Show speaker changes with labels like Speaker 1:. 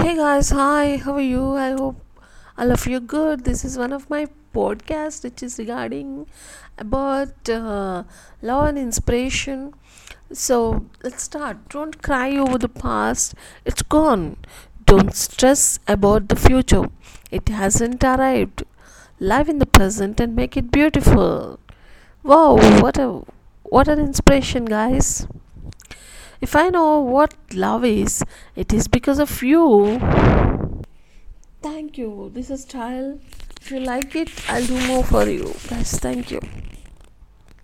Speaker 1: Hey guys, hi, how are you? I hope all of you are good. This is one of my podcasts which is regarding about uh, love and inspiration. So let's start. Don't cry over the past, it's gone. Don't stress about the future, it hasn't arrived. Live in the present and make it beautiful. Wow, what a what an inspiration, guys. If I know what love is, it is because of you. Thank you. This is style. If you like it, I'll do more for you. Guys, thank you.